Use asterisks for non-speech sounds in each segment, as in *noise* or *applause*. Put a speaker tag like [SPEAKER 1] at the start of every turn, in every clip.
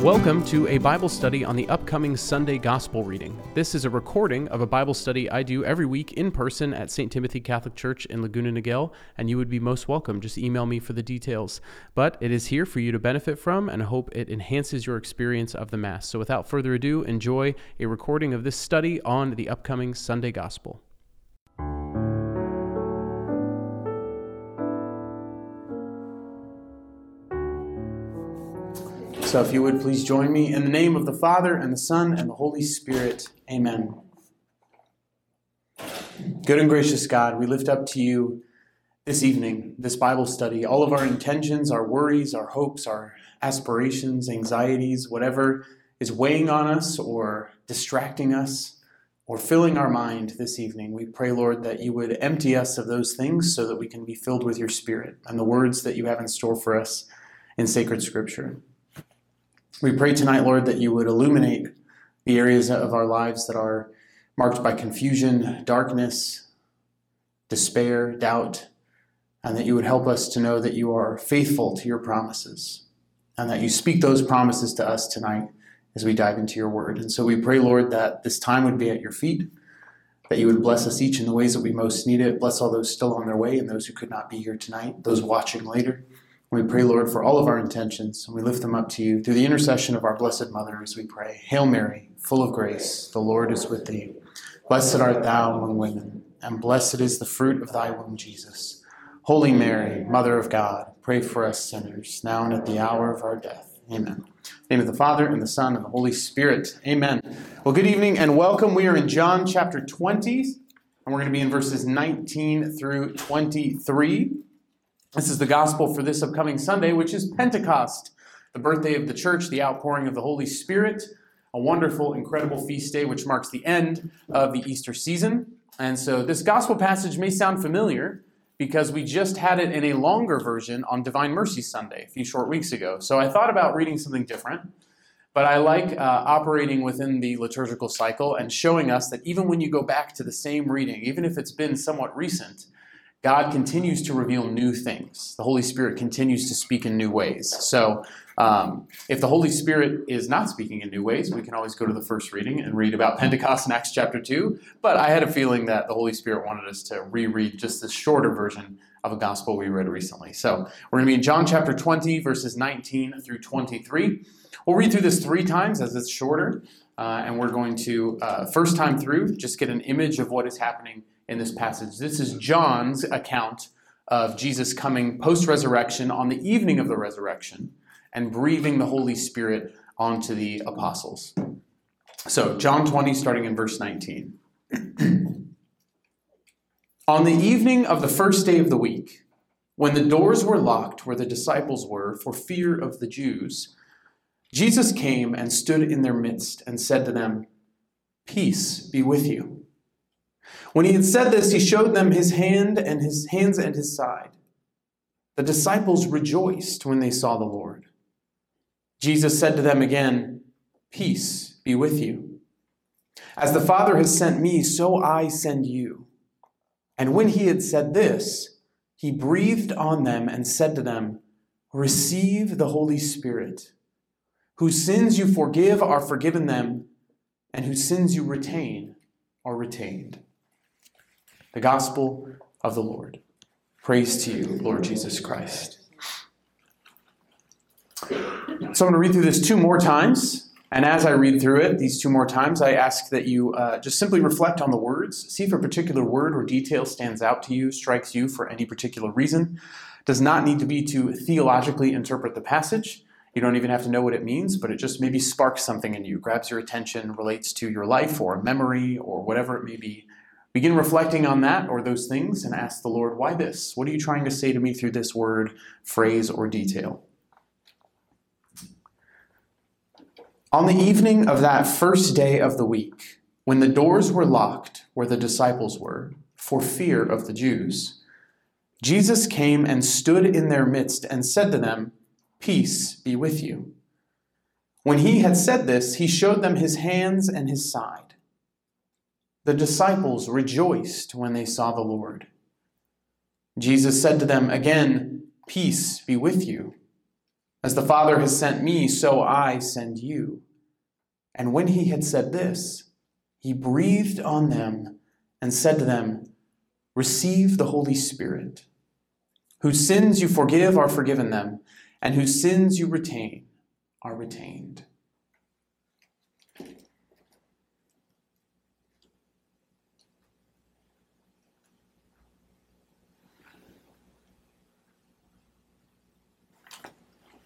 [SPEAKER 1] Welcome to a Bible study on the upcoming Sunday Gospel reading. This is a recording of a Bible study I do every week in person at St. Timothy Catholic Church in Laguna Niguel, and you would be most welcome. Just email me for the details. But it is here for you to benefit from, and I hope it enhances your experience of the Mass. So without further ado, enjoy a recording of this study on the upcoming Sunday Gospel. So, if you would please join me in the name of the Father, and the Son, and the Holy Spirit. Amen. Good and gracious God, we lift up to you this evening, this Bible study, all of our intentions, our worries, our hopes, our aspirations, anxieties, whatever is weighing on us or distracting us or filling our mind this evening. We pray, Lord, that you would empty us of those things so that we can be filled with your Spirit and the words that you have in store for us in sacred scripture. We pray tonight, Lord, that you would illuminate the areas of our lives that are marked by confusion, darkness, despair, doubt, and that you would help us to know that you are faithful to your promises and that you speak those promises to us tonight as we dive into your word. And so we pray, Lord, that this time would be at your feet, that you would bless us each in the ways that we most need it. Bless all those still on their way and those who could not be here tonight, those watching later. We pray, Lord, for all of our intentions, and we lift them up to you through the intercession of our Blessed Mother as we pray. Hail Mary, full of grace, the Lord is with thee. Blessed art thou among women, and blessed is the fruit of thy womb, Jesus. Holy Mary, Mother of God, pray for us sinners, now and at the hour of our death. Amen. name of the Father, and the Son, and the Holy Spirit. Amen. Well, good evening and welcome. We are in John chapter 20, and we're going to be in verses 19 through 23. This is the gospel for this upcoming Sunday, which is Pentecost, the birthday of the church, the outpouring of the Holy Spirit, a wonderful, incredible feast day which marks the end of the Easter season. And so this gospel passage may sound familiar because we just had it in a longer version on Divine Mercy Sunday a few short weeks ago. So I thought about reading something different. But I like uh, operating within the liturgical cycle and showing us that even when you go back to the same reading, even if it's been somewhat recent, God continues to reveal new things. The Holy Spirit continues to speak in new ways. So, um, if the Holy Spirit is not speaking in new ways, we can always go to the first reading and read about Pentecost in Acts chapter 2. But I had a feeling that the Holy Spirit wanted us to reread just this shorter version of a gospel we read recently. So, we're going to be in John chapter 20, verses 19 through 23. We'll read through this three times as it's shorter. Uh, and we're going to, uh, first time through, just get an image of what is happening in this mm. passage. This is John's account of Jesus coming post resurrection on the evening of the resurrection and breathing the Holy Spirit onto the apostles. So, John 20, starting in verse 19. *clears throat* on the evening of the first day of the week, when the doors were locked where the disciples were for fear of the Jews, Jesus came and stood in their midst and said to them, Peace be with you. When he had said this, he showed them his hand and his hands and his side. The disciples rejoiced when they saw the Lord. Jesus said to them again, Peace be with you. As the Father has sent me, so I send you. And when he had said this, he breathed on them and said to them, Receive the Holy Spirit. Whose sins you forgive are forgiven them, and whose sins you retain are retained the gospel of the Lord. Praise to you, Lord Jesus Christ. So I'm going to read through this two more times. And as I read through it, these two more times, I ask that you uh, just simply reflect on the words. See if a particular word or detail stands out to you, strikes you for any particular reason. Does not need to be to theologically interpret the passage. You don't even have to know what it means, but it just maybe sparks something in you, grabs your attention, relates to your life or memory or whatever it may be. Begin reflecting on that or those things and ask the Lord, why this? What are you trying to say to me through this word, phrase, or detail? On the evening of that first day of the week, when the doors were locked where the disciples were, for fear of the Jews, Jesus came and stood in their midst and said to them, Peace be with you. When he had said this, he showed them his hands and his side. The disciples rejoiced when they saw the Lord. Jesus said to them again, Peace be with you. As the Father has sent me, so I send you. And when he had said this, he breathed on them and said to them, Receive the Holy Spirit. Whose sins you forgive are forgiven them, and whose sins you retain are retained.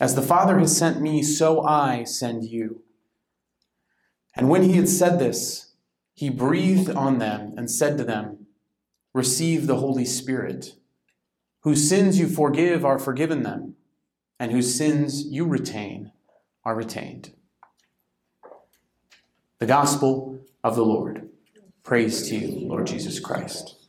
[SPEAKER 1] As the Father has sent me, so I send you. And when he had said this, he breathed on them and said to them, Receive the Holy Spirit. Whose sins you forgive are forgiven them, and whose sins you retain are retained. The Gospel of the Lord. Praise to you, Lord Jesus Christ.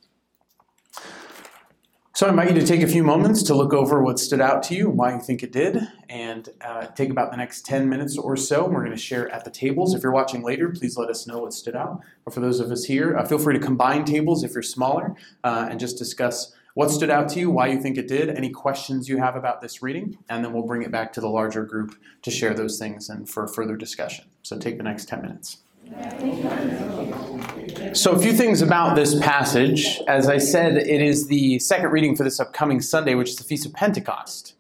[SPEAKER 1] So I invite you to take a few moments to look over what stood out to you and why you think it did, and uh, take about the next 10 minutes or so. We're going to share at the tables. If you're watching later, please let us know what stood out. But for those of us here, uh, feel free to combine tables if you're smaller uh, and just discuss what stood out to you, why you think it did, any questions you have about this reading, and then we'll bring it back to the larger group to share those things and for further discussion. So take the next 10 minutes. So, a few things about this passage. As I said, it is the second reading for this upcoming Sunday, which is the Feast of Pentecost.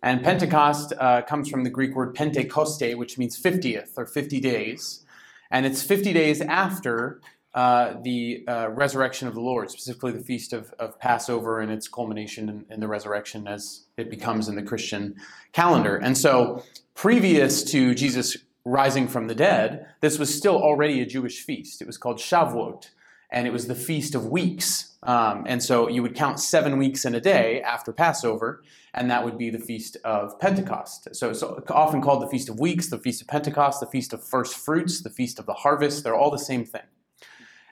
[SPEAKER 1] And Pentecost uh, comes from the Greek word Pentekoste, which means 50th or 50 days. And it's 50 days after uh, the uh, resurrection of the Lord, specifically the Feast of, of Passover and its culmination in, in the resurrection as it becomes in the Christian calendar. And so, previous to Jesus rising from the dead, this was still already a Jewish feast. It was called Shavuot, and it was the Feast of Weeks. Um, and so you would count seven weeks in a day after Passover, and that would be the Feast of Pentecost. So it's often called the Feast of Weeks, the Feast of Pentecost, the Feast of First Fruits, the Feast of the Harvest. They're all the same thing.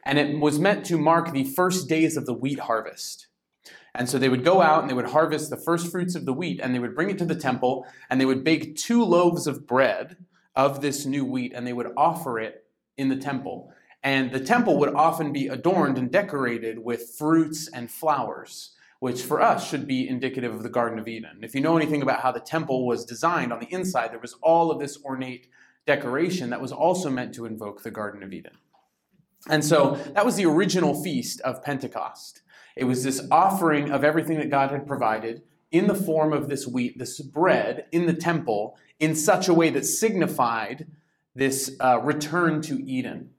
[SPEAKER 1] And it was meant to mark the first days of the wheat harvest. And so they would go out and they would harvest the first fruits of the wheat and they would bring it to the temple and they would bake two loaves of bread of this new wheat and they would offer it in the temple. And the temple would often be adorned and decorated with fruits and flowers, which for us should be indicative of the Garden of Eden. If you know anything about how the temple was designed on the inside, there was all of this ornate decoration that was also meant to invoke the Garden of Eden. And so that was the original feast of Pentecost. It was this offering of everything that God had provided in the form of this wheat, this bread in the temple, in such a way that signified this uh, return to Eden.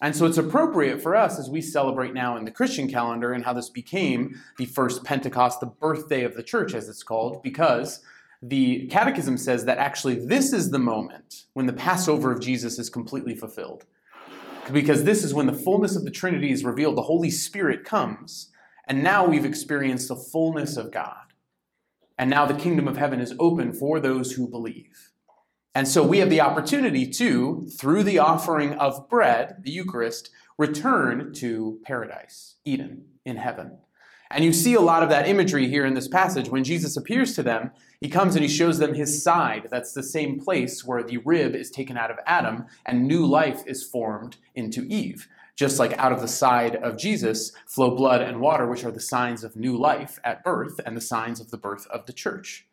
[SPEAKER 1] And so it's appropriate for us as we celebrate now in the Christian calendar and how this became the first Pentecost, the birthday of the church, as it's called, because the Catechism says that actually this is the moment when the Passover of Jesus is completely fulfilled. Because this is when the fullness of the Trinity is revealed, the Holy Spirit comes, and now we've experienced the fullness of God. And now the kingdom of heaven is open for those who believe. And so we have the opportunity to, through the offering of bread, the Eucharist, return to paradise, Eden, in heaven. And you see a lot of that imagery here in this passage. When Jesus appears to them, he comes and he shows them his side. That's the same place where the rib is taken out of Adam and new life is formed into Eve just like out of the side of Jesus flow blood and water, which are the signs of new life at birth and the signs of the birth of the church.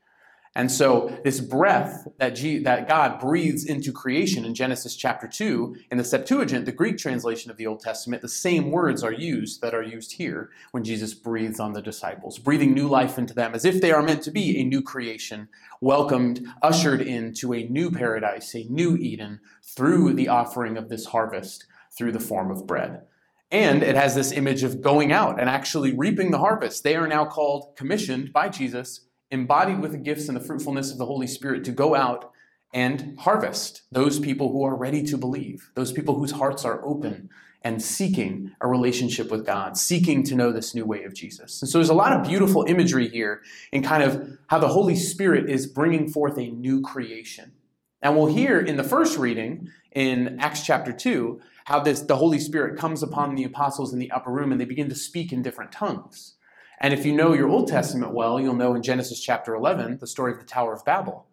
[SPEAKER 1] And so, this breath that, G- that God breathes into creation in Genesis chapter 2, in the Septuagint, the Greek translation of the Old Testament, the same words are used that are used here when Jesus breathes on the disciples, breathing new life into them as if they are meant to be a new creation, welcomed, ushered into a new paradise, a new Eden, through the offering of this harvest through the form of bread. And it has this image of going out and actually reaping the harvest. They are now called, commissioned by Jesus, embodied with the gifts and the fruitfulness of the Holy Spirit to go out and harvest those people who are ready to believe, those people whose hearts are open and seeking a relationship with God, seeking to know this new way of Jesus. And so there's a lot of beautiful imagery here in kind of how the Holy Spirit is bringing forth a new creation. And we'll hear in the first reading in Acts chapter 2 how this the Holy Spirit comes upon the apostles in the upper room and they begin to speak in different tongues. And if you know your Old Testament well, you'll know in Genesis chapter 11 the story of the Tower of Babel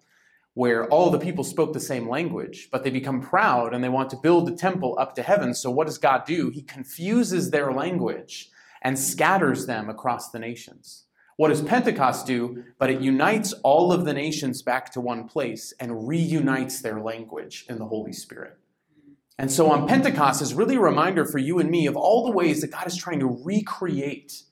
[SPEAKER 1] where all the people spoke the same language, but they become proud and they want to build the temple up to heaven. So, what does God do? He confuses their language and scatters them across the nations. What does Pentecost do? But it unites all of the nations back to one place and reunites their language in the Holy Spirit. And so on Pentecost is really a reminder for you and me of all the ways that God is trying to recreate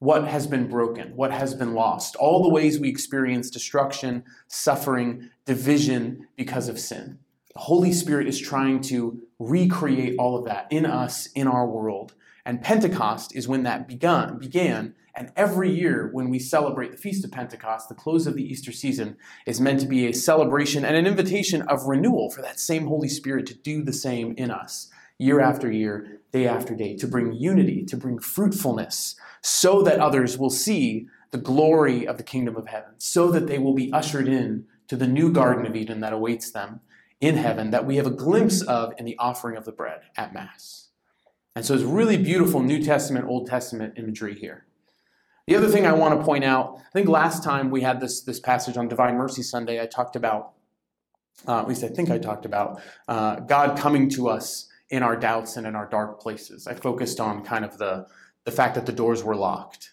[SPEAKER 1] what has been broken, what has been lost, all the ways we experience destruction, suffering, division because of sin. The Holy Spirit is trying to recreate all of that in us, in our world. And Pentecost is when that begun, began. And every year when we celebrate the Feast of Pentecost, the close of the Easter season is meant to be a celebration and an invitation of renewal for that same Holy Spirit to do the same in us year after year, day after day, to bring unity, to bring fruitfulness, so that others will see the glory of the kingdom of heaven, so that they will be ushered in to the new Garden of Eden that awaits them in heaven, that we have a glimpse of in the offering of the bread at Mass. And so it's really beautiful New Testament, Old Testament imagery here. The other thing I want to point out, I think last time we had this, this passage on Divine Mercy Sunday, I talked about, uh, at least I think I talked about, uh, God coming to us in our doubts and in our dark places. I focused on kind of the, the fact that the doors were locked.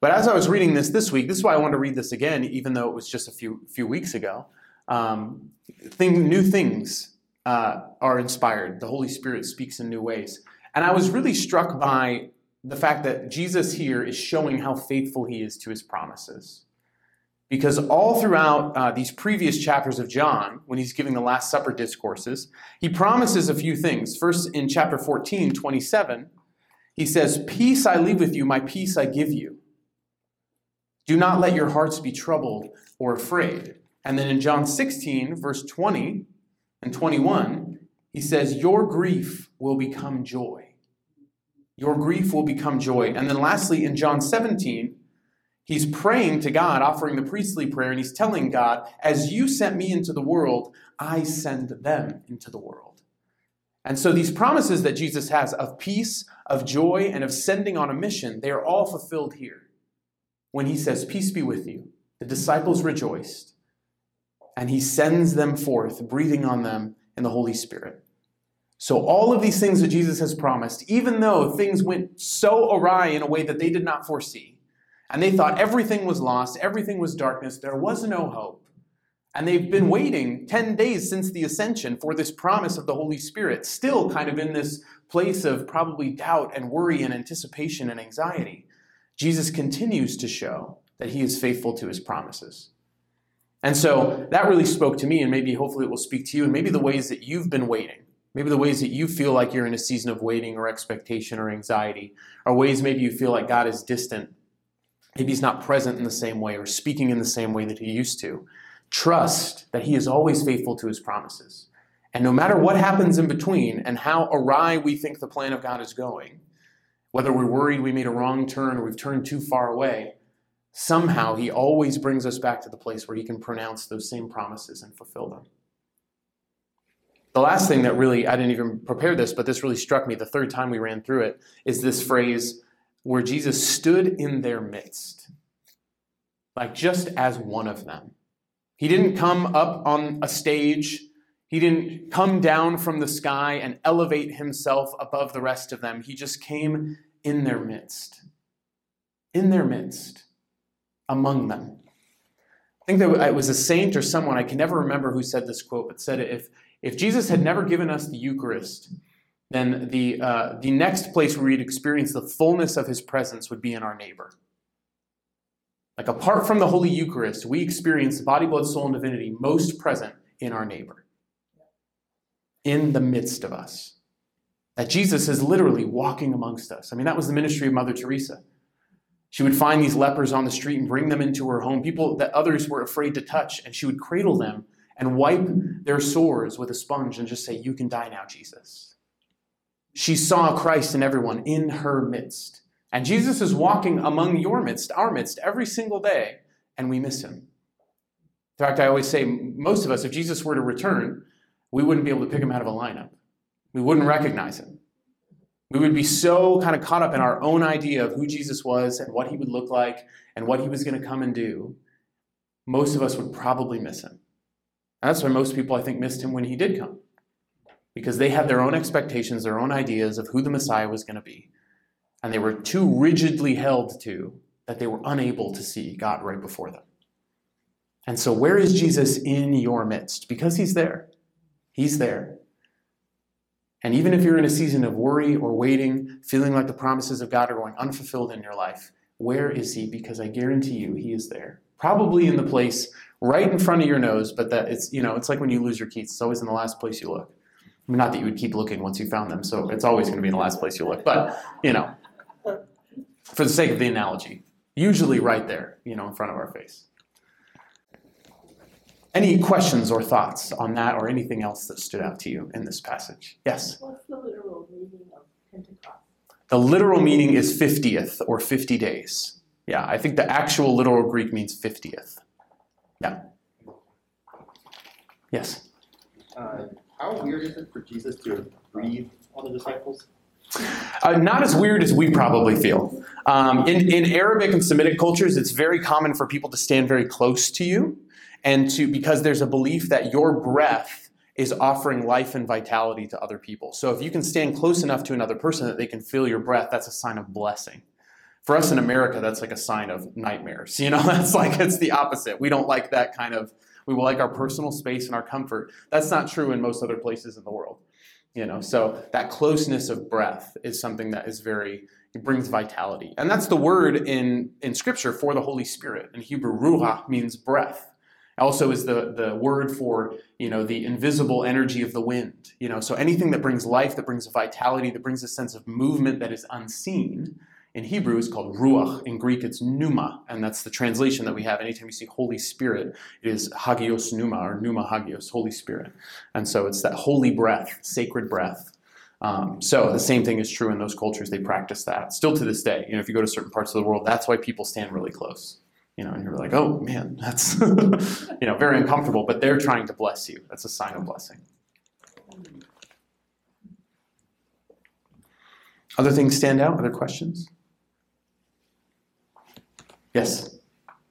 [SPEAKER 1] But as I was reading this this week, this is why I wanted to read this again, even though it was just a few few weeks ago. Um, thing, new things uh, are inspired. The Holy Spirit speaks in new ways, and I was really struck by the fact that Jesus here is showing how faithful he is to his promises. Because all throughout uh, these previous chapters of John, when he's giving the Last Supper discourses, he promises a few things. First, in chapter 14, 27, he says, Peace I leave with you, my peace I give you. Do not let your hearts be troubled or afraid. And then in John 16, verse 20 and 21, he says, Your grief will become joy. Your grief will become joy. And then lastly, in John 17, He's praying to God, offering the priestly prayer, and he's telling God, As you sent me into the world, I send them into the world. And so these promises that Jesus has of peace, of joy, and of sending on a mission, they are all fulfilled here. When he says, Peace be with you, the disciples rejoiced, and he sends them forth, breathing on them in the Holy Spirit. So, all of these things that Jesus has promised, even though things went so awry in a way that they did not foresee, and they thought everything was lost, everything was darkness, there was no hope. And they've been waiting 10 days since the ascension for this promise of the Holy Spirit, still kind of in this place of probably doubt and worry and anticipation and anxiety. Jesus continues to show that he is faithful to his promises. And so that really spoke to me, and maybe hopefully it will speak to you, and maybe the ways that you've been waiting, maybe the ways that you feel like you're in a season of waiting or expectation or anxiety, or ways maybe you feel like God is distant Maybe he's not present in the same way or speaking in the same way that he used to. Trust that he is always faithful to his promises. And no matter what happens in between and how awry we think the plan of God is going, whether we're worried we made a wrong turn or we've turned too far away, somehow he always brings us back to the place where he can pronounce those same promises and fulfill them. The last thing that really, I didn't even prepare this, but this really struck me the third time we ran through it, is this phrase, where Jesus stood in their midst, like just as one of them. He didn't come up on a stage. He didn't come down from the sky and elevate himself above the rest of them. He just came in their midst. In their midst, among them. I think that it was a saint or someone, I can never remember who said this quote, but said if, if Jesus had never given us the Eucharist, then the, uh, the next place where we'd experience the fullness of his presence would be in our neighbor. Like apart from the Holy Eucharist, we experience the body, blood, soul, and divinity most present in our neighbor, in the midst of us. That Jesus is literally walking amongst us. I mean, that was the ministry of Mother Teresa. She would find these lepers on the street and bring them into her home, people that others were afraid to touch, and she would cradle them and wipe their sores with a sponge and just say, You can die now, Jesus. She saw Christ in everyone in her midst. And Jesus is walking among your midst, our midst, every single day, and we miss him. In fact, I always say most of us, if Jesus were to return, we wouldn't be able to pick him out of a lineup. We wouldn't recognize him. We would be so kind of caught up in our own idea of who Jesus was and what he would look like and what he was going to come and do. Most of us would probably miss him. And that's why most people, I think, missed him when he did come. Because they had their own expectations, their own ideas of who the Messiah was going to be. And they were too rigidly held to that they were unable to see God right before them. And so, where is Jesus in your midst? Because he's there. He's there. And even if you're in a season of worry or waiting, feeling like the promises of God are going unfulfilled in your life, where is he? Because I guarantee you, he is there. Probably in the place right in front of your nose, but that it's, you know, it's like when you lose your keys, it's always in the last place you look. I mean, not that you would keep looking once you found them, so it's always going to be in the last place you look, but, you know, for the sake of the analogy, usually right there, you know, in front of our face. Any questions or thoughts on that or anything else that stood out to you in this passage? Yes?
[SPEAKER 2] What's the literal meaning of Pentecost?
[SPEAKER 1] The literal meaning is 50th or 50 days. Yeah, I think the actual literal Greek means 50th. Yeah. Yes?
[SPEAKER 3] Uh, how weird is it for Jesus to breathe on the disciples?
[SPEAKER 1] Uh, not as weird as we probably feel. Um, in, in Arabic and Semitic cultures, it's very common for people to stand very close to you and to because there's a belief that your breath is offering life and vitality to other people. So if you can stand close enough to another person that they can feel your breath, that's a sign of blessing. For us in America, that's like a sign of nightmares. You know, *laughs* that's like it's the opposite. We don't like that kind of we like our personal space and our comfort. That's not true in most other places in the world. You know, so that closeness of breath is something that is very it brings vitality. And that's the word in in scripture for the Holy Spirit. In Hebrew, ruach means breath also is the, the word for you know the invisible energy of the wind you know so anything that brings life that brings vitality that brings a sense of movement that is unseen in hebrew is called ruach in greek it's pneuma and that's the translation that we have anytime you see holy spirit it is hagios pneuma or pneuma hagios holy spirit and so it's that holy breath sacred breath um, so the same thing is true in those cultures they practice that still to this day you know if you go to certain parts of the world that's why people stand really close you know, and you're like, oh man, that's *laughs* you know very uncomfortable. But they're trying to bless you. That's a sign of blessing. Other things stand out? Other questions? Yes.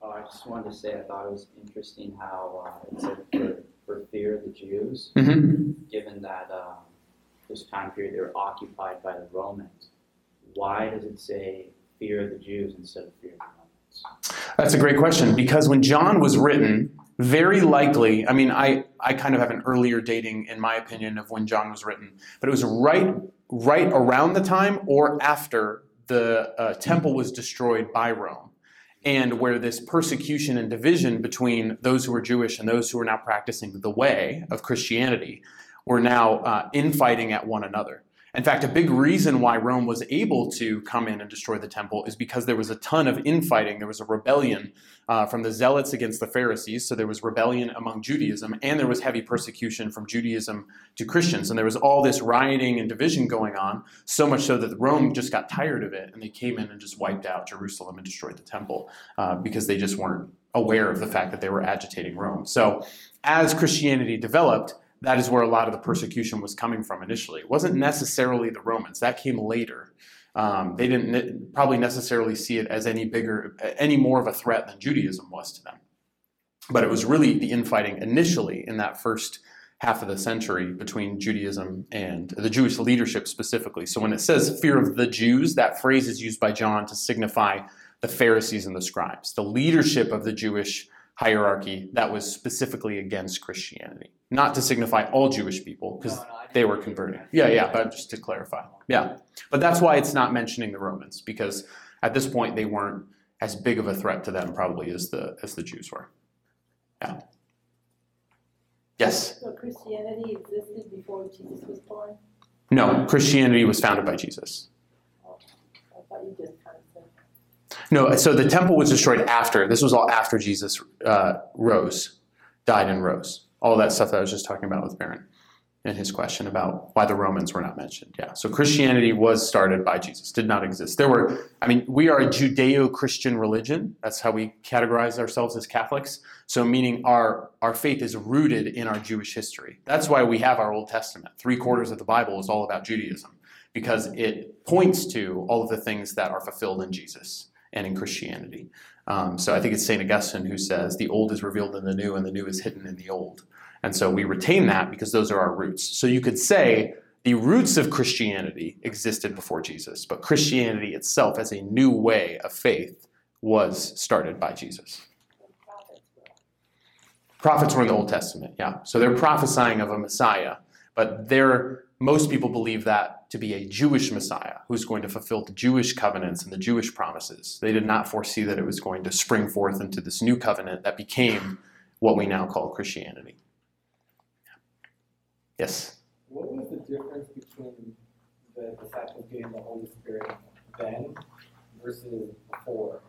[SPEAKER 4] Oh, I just wanted to say I thought it was interesting how uh, it said for, for fear of the Jews,
[SPEAKER 1] Mm-hmm.
[SPEAKER 4] given that um, this time period they were occupied by the Romans. Why does it say fear of the Jews instead of fear of the Romans?
[SPEAKER 1] That's a great question because when John was written, very likely, I mean, I, I kind of have an earlier dating, in my opinion, of when John was written, but it was right, right around the time or after the uh, temple was destroyed by Rome, and where this persecution and division between those who were Jewish and those who were now practicing the way of Christianity were now uh, infighting at one another. In fact, a big reason why Rome was able to come in and destroy the temple is because there was a ton of infighting. There was a rebellion uh, from the Zealots against the Pharisees, so there was rebellion among Judaism, and there was heavy persecution from Judaism to Christians. And there was all this rioting and division going on, so much so that Rome just got tired of it, and they came in and just wiped out Jerusalem and destroyed the temple uh, because they just weren't aware of the fact that they were agitating Rome. So as Christianity developed, that is where a lot of the persecution was coming from initially. It wasn't necessarily the Romans, that came later. Um, they didn't ne- probably necessarily see it as any bigger, any more of a threat than Judaism was to them. But it was really the infighting initially in that first half of the century between Judaism and the Jewish leadership specifically. So when it says fear of the Jews, that phrase is used by John to signify the Pharisees and the scribes, the leadership of the Jewish hierarchy that was specifically against Christianity, not to signify all Jewish people, because
[SPEAKER 4] No, no,
[SPEAKER 1] they were
[SPEAKER 4] think
[SPEAKER 1] converting. Yeah, yeah, but just to clarify. Yeah. But that's why it's not mentioning the Romans, because at this point they weren't as big of a threat to them probably as the as the Jews were. Yeah. Yes.
[SPEAKER 2] So Christianity existed before Jesus was born?
[SPEAKER 1] No, Christianity was founded by Jesus.
[SPEAKER 2] Oh, I thought you just kind of said.
[SPEAKER 1] No, so the temple was destroyed after. This was all after Jesus uh, rose, died and rose. All that stuff that I was just talking about with Baron. and his question about why the Romans were not mentioned. Yeah. So Christianity was started by Jesus, did not exist. There were, I mean, we are a Judeo Christian religion. That's how we categorize ourselves as Catholics. So, meaning our, our faith is rooted in our Jewish history. That's why we have our Old Testament. Three quarters of the Bible is all about Judaism because it points to all of the things that are fulfilled in Jesus and in Christianity. Um, so I think it's St. Augustine who says, the old is revealed in the new and the new is hidden in the old. And so we retain that because those are our roots. So you could say the roots of Christianity existed before Jesus, but Christianity itself as a new way of faith was started by Jesus. Prophets were in the Old Testament, yeah. So they're prophesying of a Messiah, but most people believe that to be a Jewish Messiah who's going to fulfill the Jewish covenants and the Jewish promises. They did not foresee that it was going to spring forth into this new covenant that became what we now call Christianity. Yes.
[SPEAKER 5] What was the difference between the disciples getting the Holy Spirit then versus before?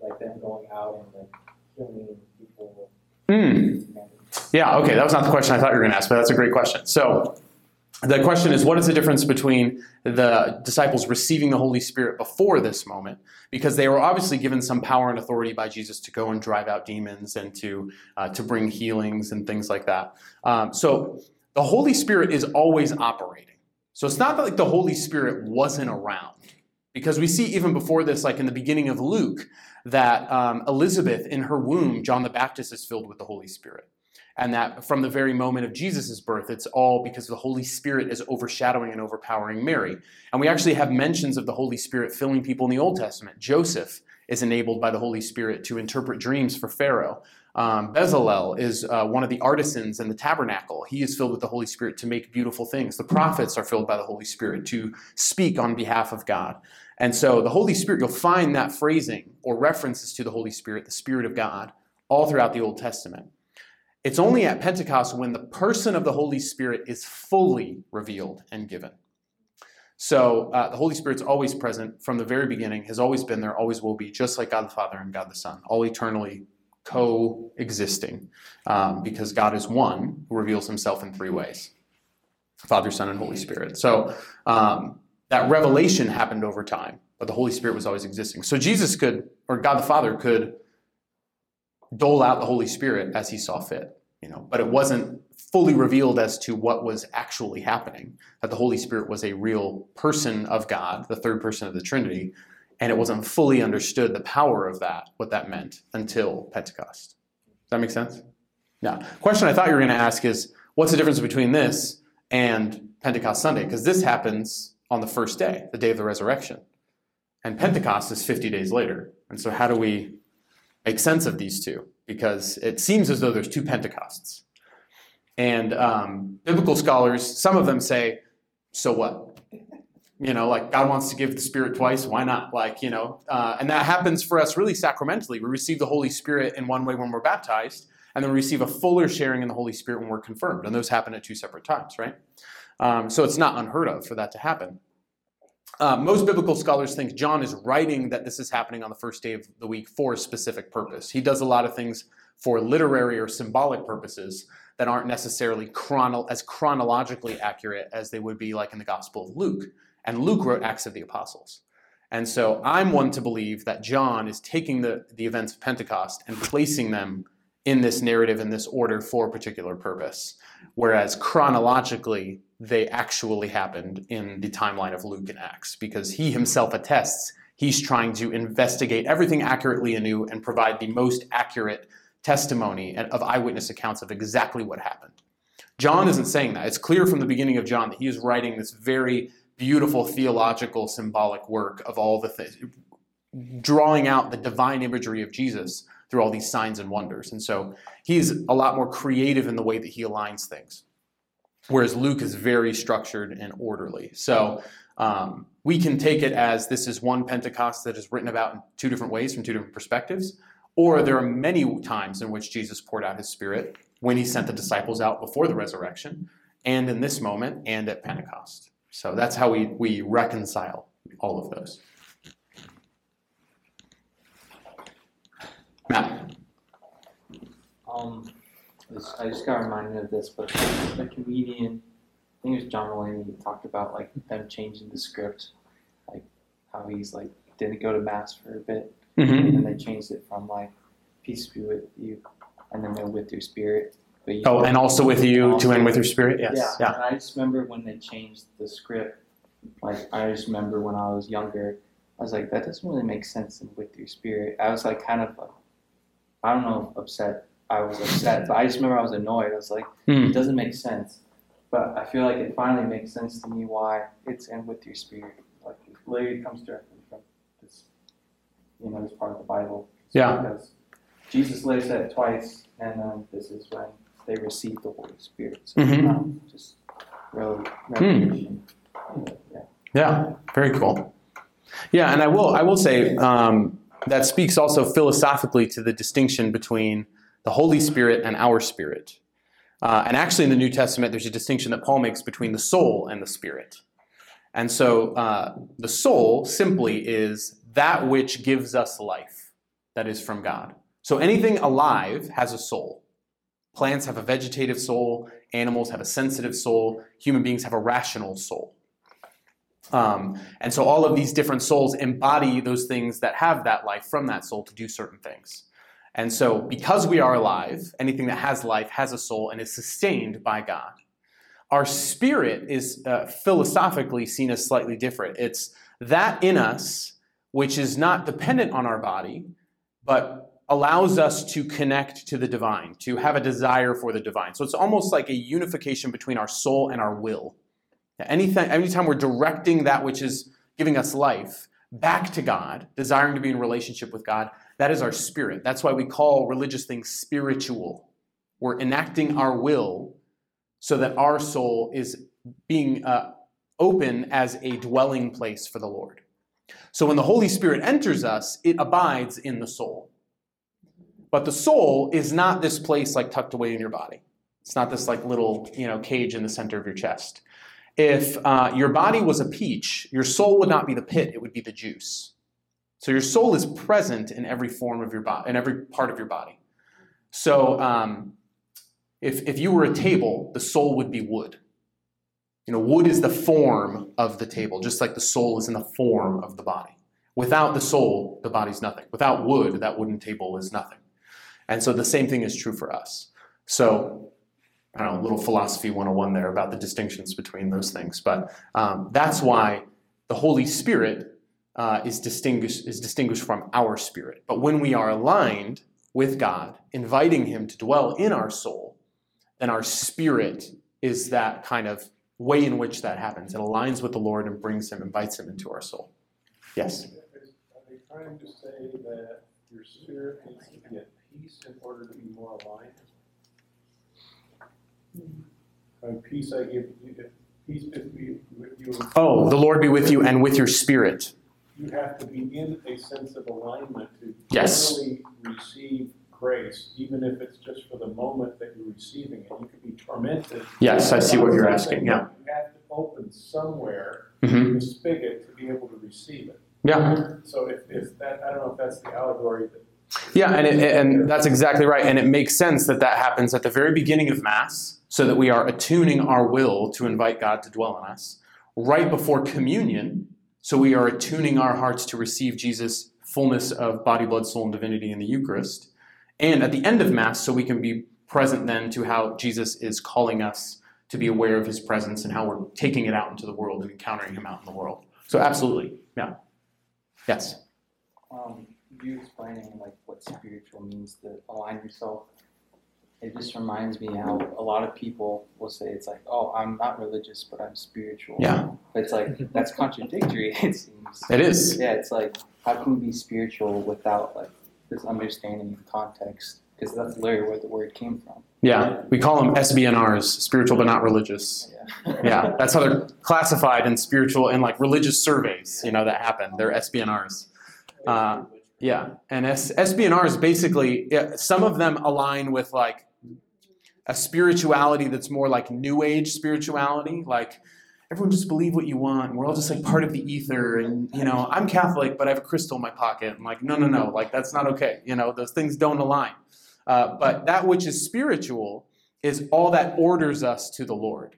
[SPEAKER 5] Like them going out and like healing people?
[SPEAKER 1] Mm. Yeah, okay, that was not the question I thought you were going to ask, but that's a great question. So, the question is what is the difference between the disciples receiving the Holy Spirit before this moment? Because they were obviously given some power and authority by Jesus to go and drive out demons and to, uh, to bring healings and things like that. Um, so, the Holy Spirit is always operating. So it's not that like the Holy Spirit wasn't around. Because we see even before this, like in the beginning of Luke, that um, Elizabeth in her womb, John the Baptist is filled with the Holy Spirit. And that from the very moment of Jesus' birth, it's all because the Holy Spirit is overshadowing and overpowering Mary. And we actually have mentions of the Holy Spirit filling people in the Old Testament. Joseph is enabled by the Holy Spirit to interpret dreams for Pharaoh. Um, Bezalel is uh, one of the artisans in the tabernacle. He is filled with the Holy Spirit to make beautiful things. The prophets are filled by the Holy Spirit to speak on behalf of God. And so the Holy Spirit, you'll find that phrasing or references to the Holy Spirit, the Spirit of God, all throughout the Old Testament. It's only at Pentecost when the person of the Holy Spirit is fully revealed and given. So uh, the Holy Spirit's always present from the very beginning, has always been there, always will be, just like God the Father and God the Son, all eternally coexisting um, because God is one who reveals himself in three ways Father, Son, and Holy Spirit. So um, that revelation happened over time, but the Holy Spirit was always existing. So Jesus could, or God the Father could dole out the Holy Spirit as he saw fit, you know, but it wasn't fully revealed as to what was actually happening, that the Holy Spirit was a real person of God, the third person of the Trinity, and it wasn't fully understood the power of that, what that meant, until Pentecost. Does that make sense? Yeah. Question I thought you were going to ask is what's the difference between this and Pentecost Sunday? Because this happens on the first day, the day of the resurrection. And Pentecost is 50 days later. And so, how do we make sense of these two? Because it seems as though there's two Pentecosts. And um, biblical scholars, some of them say, so what? you know like god wants to give the spirit twice why not like you know uh, and that happens for us really sacramentally we receive the holy spirit in one way when we're baptized and then we receive a fuller sharing in the holy spirit when we're confirmed and those happen at two separate times right um, so it's not unheard of for that to happen uh, most biblical scholars think john is writing that this is happening on the first day of the week for a specific purpose he does a lot of things for literary or symbolic purposes that aren't necessarily chrono- as chronologically accurate as they would be like in the gospel of luke and Luke wrote Acts of the Apostles. And so I'm one to believe that John is taking the, the events of Pentecost and placing them in this narrative in this order for a particular purpose. Whereas chronologically, they actually happened in the timeline of Luke and Acts because he himself attests he's trying to investigate everything accurately anew and provide the most accurate testimony of eyewitness accounts of exactly what happened. John isn't saying that. It's clear from the beginning of John that he is writing this very beautiful theological symbolic work of all the things drawing out the divine imagery of Jesus through all these signs and wonders. And so he's a lot more creative in the way that he aligns things. Whereas Luke is very structured and orderly. So um, we can take it as this is one Pentecost that is written about in two different ways from two different perspectives, or there are many times in which Jesus poured out his Spirit when he sent the disciples out before the resurrection, and in this moment, and at Pentecost. So that's how we, we reconcile all of those.
[SPEAKER 6] Um, just, I just got reminded of this, but the comedian, I think it was John Mulaney, talked about like them changing the script, like how he's like didn't go to mass for a bit,
[SPEAKER 1] Mm-hmm.
[SPEAKER 6] and they changed it from like peace be with you, and then with your spirit. But you
[SPEAKER 1] Oh, and also with you to end with your spirit. Yes.
[SPEAKER 6] yeah,
[SPEAKER 1] Yeah.
[SPEAKER 6] And I just remember when they changed the script. Like I just remember when I was younger, I was like, that doesn't really make sense in with your spirit. I was like kind of, like, I don't know, if upset. I was upset, but I just remember I was annoyed. I was like,
[SPEAKER 1] Hmm.
[SPEAKER 6] it doesn't make sense. But I feel like it finally makes sense to me why it's in with your spirit. Like it literally comes directly from this, you know, this part of the Bible.
[SPEAKER 1] Yeah.
[SPEAKER 6] Because Jesus lays it twice, and um, this is when they received the Holy Spirit. So
[SPEAKER 1] Mhm.
[SPEAKER 6] um, just really revelation. Yeah.
[SPEAKER 1] Yeah, very cool. Yeah, and I will I will say um, that speaks also philosophically to the distinction between the Holy Spirit and our spirit. Uh, and actually, in the New Testament, there's a distinction that Paul makes between the soul and the spirit. And so, uh, the soul simply is that which gives us life, that is from God. So, anything alive has a soul. Plants have a vegetative soul, animals have a sensitive soul, human beings have a rational soul. Um, and so all of these different souls embody those things that have that life from that soul to do certain things. And so, because we are alive, anything that has life has a soul and is sustained by God. Our spirit is uh, philosophically seen as slightly different. It's that in us which is not dependent on our body, but allows us to connect to the divine, to have a desire for the divine. So it's almost like a unification between our soul and our will. Anything, anytime we're directing that which is giving us life back to God, desiring to be in relationship with God, that is our spirit. That's why we call religious things spiritual. We're enacting our will so that our soul is being uh, open as a dwelling place for the Lord. So when the Holy Spirit enters us, it abides in the soul. But the soul is not this place like tucked away in your body. It's not this like little, you know, cage in the center of your chest. If uh, your body was a peach, your soul would not be the pit; it would be the juice. So your soul is present in every form of your body, in every part of your body. So um, if if you were a table, the soul would be wood. You know, wood is the form of the table, just like the soul is in the form of the body. Without the soul, the body's nothing. Without wood, that wooden table is nothing. And so the same thing is true for us. So I don't know, a little philosophy 101 there about the distinctions between those things. But um, that's why the Holy Spirit uh, is, distinguished, is distinguished from our spirit. But when we are aligned with God, inviting Him to dwell in our soul, then our spirit is that kind of way in which that happens. It aligns with the Lord and brings Him, invites Him into our soul. Yes?
[SPEAKER 7] Are they trying to say that your spirit needs to be at peace in order to be more aligned? Peace I give you, peace be with you,
[SPEAKER 1] Oh, the Lord be with you and with your spirit.
[SPEAKER 7] you have to be in a sense of alignment to
[SPEAKER 1] Yes.
[SPEAKER 7] generally receive grace, even if it's just for the moment that you're receiving it. You could be tormented.
[SPEAKER 1] Yes, I see what you're asking. Yeah.
[SPEAKER 7] You have to open somewhere
[SPEAKER 1] hmm
[SPEAKER 7] the spigot to be able to receive it.
[SPEAKER 1] Yeah.
[SPEAKER 7] So if, if that, I don't know if that's the allegory that
[SPEAKER 1] Yeah, and, it, and that's exactly right. And it makes sense that that happens at the very beginning of Mass so that we are attuning our will to invite God to dwell in us. Right before communion, so we are attuning our hearts to receive Jesus' fullness of body, blood, soul, and divinity in the Eucharist. And at the end of Mass, so we can be present then to how Jesus is calling us to be aware of his presence and how we're taking it out into the world and encountering him out in the world. So, absolutely. Yeah. Yes.
[SPEAKER 6] Um, you explaining like what spiritual means to align yourself. It just reminds me how a lot of people will say it's like, oh, I'm not religious, but I'm spiritual.
[SPEAKER 1] Yeah.
[SPEAKER 6] But it's like that's contradictory. *laughs* It seems.
[SPEAKER 1] It is.
[SPEAKER 6] Yeah, it's like how can you be spiritual without like this understanding of context? Because that's literally where the word came from.
[SPEAKER 1] Yeah, we call them SBNRs, spiritual but not religious.
[SPEAKER 6] Yeah.
[SPEAKER 1] Yeah, *laughs* that's how they're classified in spiritual and like religious surveys, you know, that happen. They're SBNRs. Uh, yeah, and S- SBNRs basically, yeah, some of them align with like a spirituality that's more like New Age spirituality, like everyone just believe what you want. We're all just like part of the ether, and you know, I'm Catholic, but I have a crystal in my pocket. I'm like, no, no, no, like that's not okay. You know, those things don't align. Uh, but that which is spiritual is all that orders us to the Lord.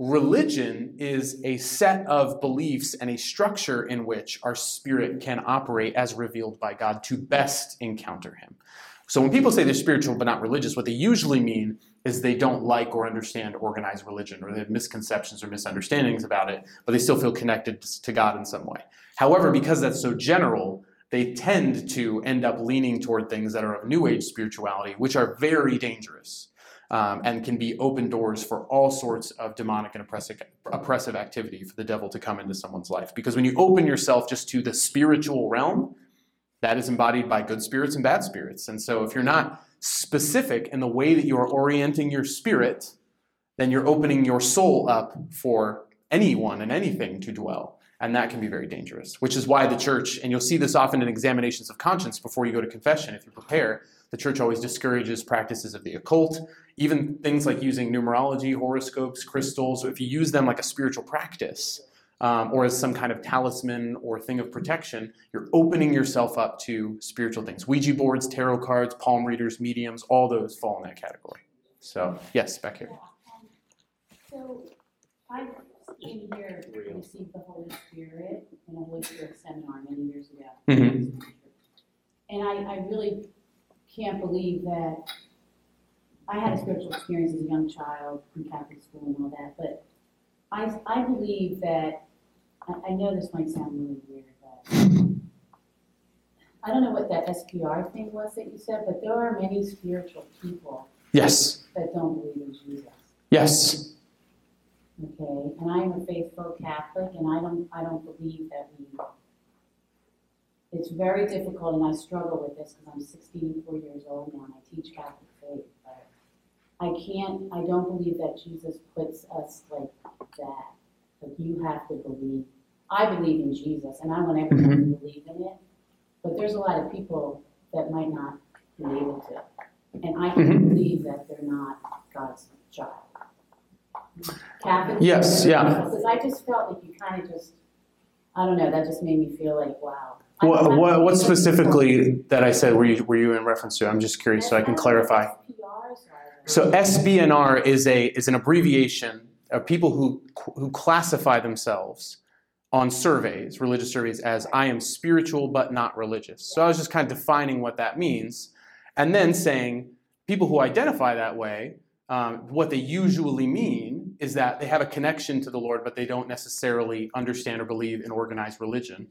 [SPEAKER 1] Religion is a set of beliefs and a structure in which our spirit can operate as revealed by God to best encounter Him. So when people say they're spiritual but not religious, what they usually mean is they don't like or understand organized religion, or they have misconceptions or misunderstandings about it, but they still feel connected to God in some way. However, because that's so general, they tend to end up leaning toward things that are of New Age spirituality, which are very dangerous um, and can be open doors for all sorts of demonic and oppressive, oppressive activity for the devil to come into someone's life. Because when you open yourself just to the spiritual realm, that is embodied by good spirits and bad spirits. And so if you're not specific in the way that you are orienting your spirit, then you're opening your soul up for anyone and anything to dwell. And that can be very dangerous, which is why the church, and you'll see this often in examinations of conscience before you go to confession, if you prepare, the church always discourages practices of the occult, even things like using numerology, horoscopes, crystals. If you use them like a spiritual practice, um, or as some kind of talisman or thing of protection, you're opening yourself up to spiritual things. Ouija boards, tarot cards, palm readers, mediums, all those fall in that category. So, yes, back here.
[SPEAKER 8] So, I've in here received the Holy Spirit in a Holy Spirit seminar many years ago.
[SPEAKER 1] Mhm.
[SPEAKER 8] And I, I really can't believe that, I had a spiritual experience as a young child in Catholic school and all that, but I, I believe that, I, I know this might sound really weird, but I don't know what that SPR thing was that you said, but there are many spiritual people
[SPEAKER 1] Yes,
[SPEAKER 8] that don't believe in Jesus.
[SPEAKER 1] yes.
[SPEAKER 8] Okay, and I am a faithful Catholic, and I don't, I don't believe that we, it's very difficult, and I struggle with this, because I'm sixty-four years old now, and I teach Catholic faith, but I can't, I don't believe that Jesus puts us like that, like you have to believe. I believe in Jesus, and I want everyone to believe in it, but there's a lot of people that might not be able to. And I can
[SPEAKER 1] Mhm.
[SPEAKER 8] believe that they're not God's child. Catholic.
[SPEAKER 1] Yes, yeah.
[SPEAKER 8] Because I just felt like you kind of just, I don't know, that just made me feel like, wow.
[SPEAKER 1] What, what, what specifically that I said were you, were you in reference to? I'm just curious so I can clarify. So SBNR is a is an abbreviation of people who who classify themselves on surveys, religious surveys, as I am spiritual but not religious. So I was just kind of defining what that means, and then saying people who identify that way, um, what they usually mean is that they have a connection to the Lord, but they don't necessarily understand or believe in organized religion.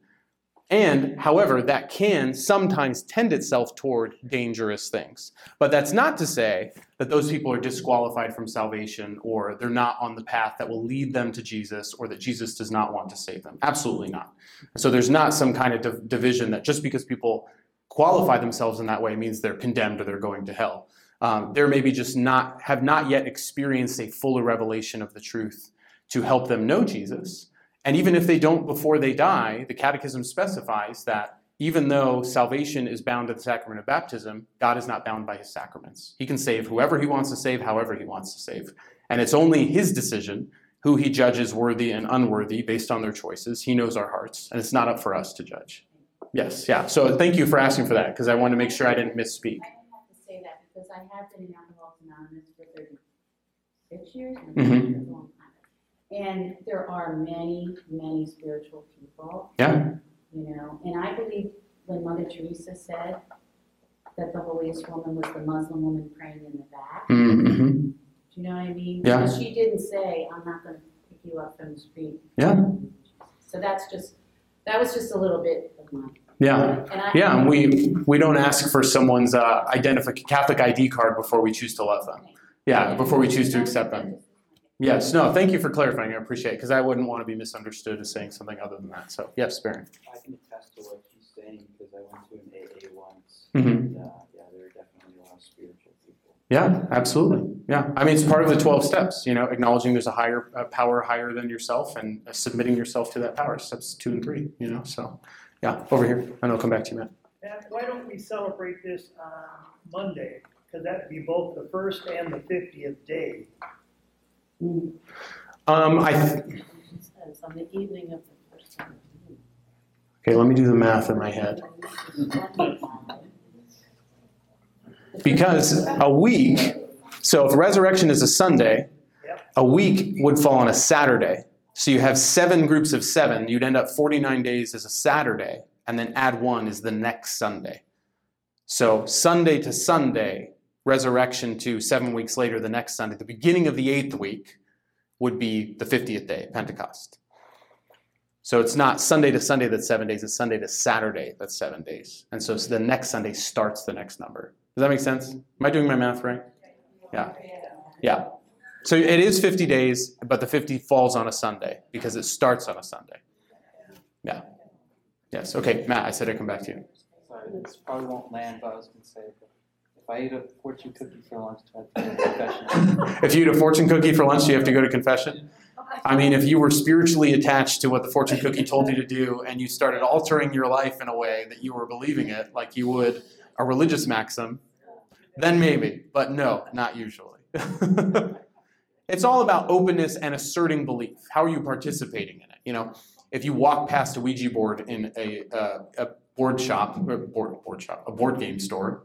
[SPEAKER 1] And, however, that can sometimes tend itself toward dangerous things. But that's not to say that those people are disqualified from salvation or they're not on the path that will lead them to Jesus or that Jesus does not want to save them. Absolutely not. So there's not some kind of div- division that just because people qualify themselves in that way means they're condemned or they're going to hell. Um, there maybe just not have not yet experienced a fuller revelation of the truth to help them know Jesus. And even if they don't before they die, the Catechism specifies that even though salvation is bound to the sacrament of baptism, God is not bound by his sacraments. He can save whoever he wants to save, however he wants to save. And it's only his decision who he judges worthy and unworthy based on their choices. He knows our hearts, and it's not up for us to judge. Yes, yeah. So thank you for asking for that because I wanted to make sure I didn't misspeak.
[SPEAKER 8] I didn't have to say that because I have been in Alcoholics Anonymous for thirty-six years.
[SPEAKER 1] Mhm.
[SPEAKER 8] That's a long time. And there are many, many spiritual people.
[SPEAKER 1] Yeah.
[SPEAKER 8] You know, and I believe when Mother Teresa said that the holiest woman was the Muslim woman praying in the back.
[SPEAKER 1] Mm-hmm.
[SPEAKER 8] Do you know what I mean?
[SPEAKER 1] Yeah.
[SPEAKER 8] Because She didn't say, I'm not gonna pick you up from the street.
[SPEAKER 1] Yeah.
[SPEAKER 8] So that's just, that was just a little bit of my.
[SPEAKER 1] Yeah.
[SPEAKER 8] And I.
[SPEAKER 1] Yeah, and we we don't ask for someone's uh, identific Catholic ID card before we choose to love them. Yeah, before we choose to accept them. Yes, no, thank you for clarifying. I appreciate it because I wouldn't want to be misunderstood as saying something other than that. So, yes, Baron.
[SPEAKER 4] I can attest to what she's saying because I went to an AA once.
[SPEAKER 1] Mhm.
[SPEAKER 4] And, uh, yeah, there are definitely a lot of spiritual people.
[SPEAKER 1] Yeah, absolutely. Yeah, I mean, it's part of the 12 steps, you know, acknowledging there's a higher uh, power higher than yourself and uh, submitting yourself to that power, steps two and three, you know. So, yeah, over here. And I'll come back to you, Matt.
[SPEAKER 9] And why don't we celebrate this on Monday? Because that'd be both the first and the fiftieth day.
[SPEAKER 1] Um, I th-
[SPEAKER 8] It says on the evening of the first time.
[SPEAKER 1] okay, let me do the math in my head. Because a week So if resurrection is a Sunday, a week would fall on a Saturday. So you have seven groups of seven. You'd end up 49 days as a Saturday, and then add one is the next Sunday. So Sunday to Sunday, resurrection to seven weeks later, the next Sunday, the beginning of the eighth week would be the 50th day, Pentecost. So it's not Sunday to Sunday that's seven days, it's Sunday to Saturday that's seven days. And so the next Sunday starts the next number. Does that make sense? Am I doing my math right? Yeah. Yeah. So it is 50 days, but the 50 falls on a Sunday because it starts on a Sunday. Yeah. Yes. Okay, Matt, I said I'd come back to you.
[SPEAKER 6] Sorry, this probably won't land, but I was gonna say, if I ate a fortune cookie for lunch, do I have to go to confession? *laughs*
[SPEAKER 1] If you eat a fortune cookie for lunch, do you have to go to confession? I mean, if you were spiritually attached to what the fortune cookie told you to do and you started altering your life in a way that you were believing it like you would a religious maxim, then maybe, but no, not usually. *laughs* it's all about openness and asserting belief. How are you participating in it? You know, if you walk past a Ouija board in a, uh, a board shop, board, board shop, a board game store,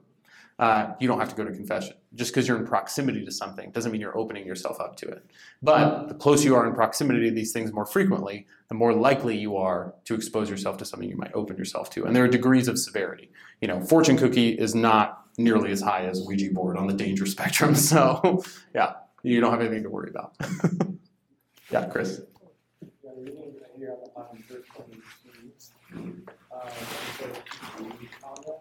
[SPEAKER 1] uh, you don't have to go to confession. Just because you're in proximity to something doesn't mean you're opening yourself up to it. But the closer you are in proximity to these things more frequently, the more likely you are to expose yourself to something you might open yourself to. And there are degrees of severity. You know, fortune cookie is not nearly as high as Ouija board on the danger spectrum. *laughs* So, yeah, you don't have anything to worry about. *laughs* yeah, Chris.
[SPEAKER 5] Yeah, the reading right here on, on verse twenty-two, um, it says, "Breathe on them."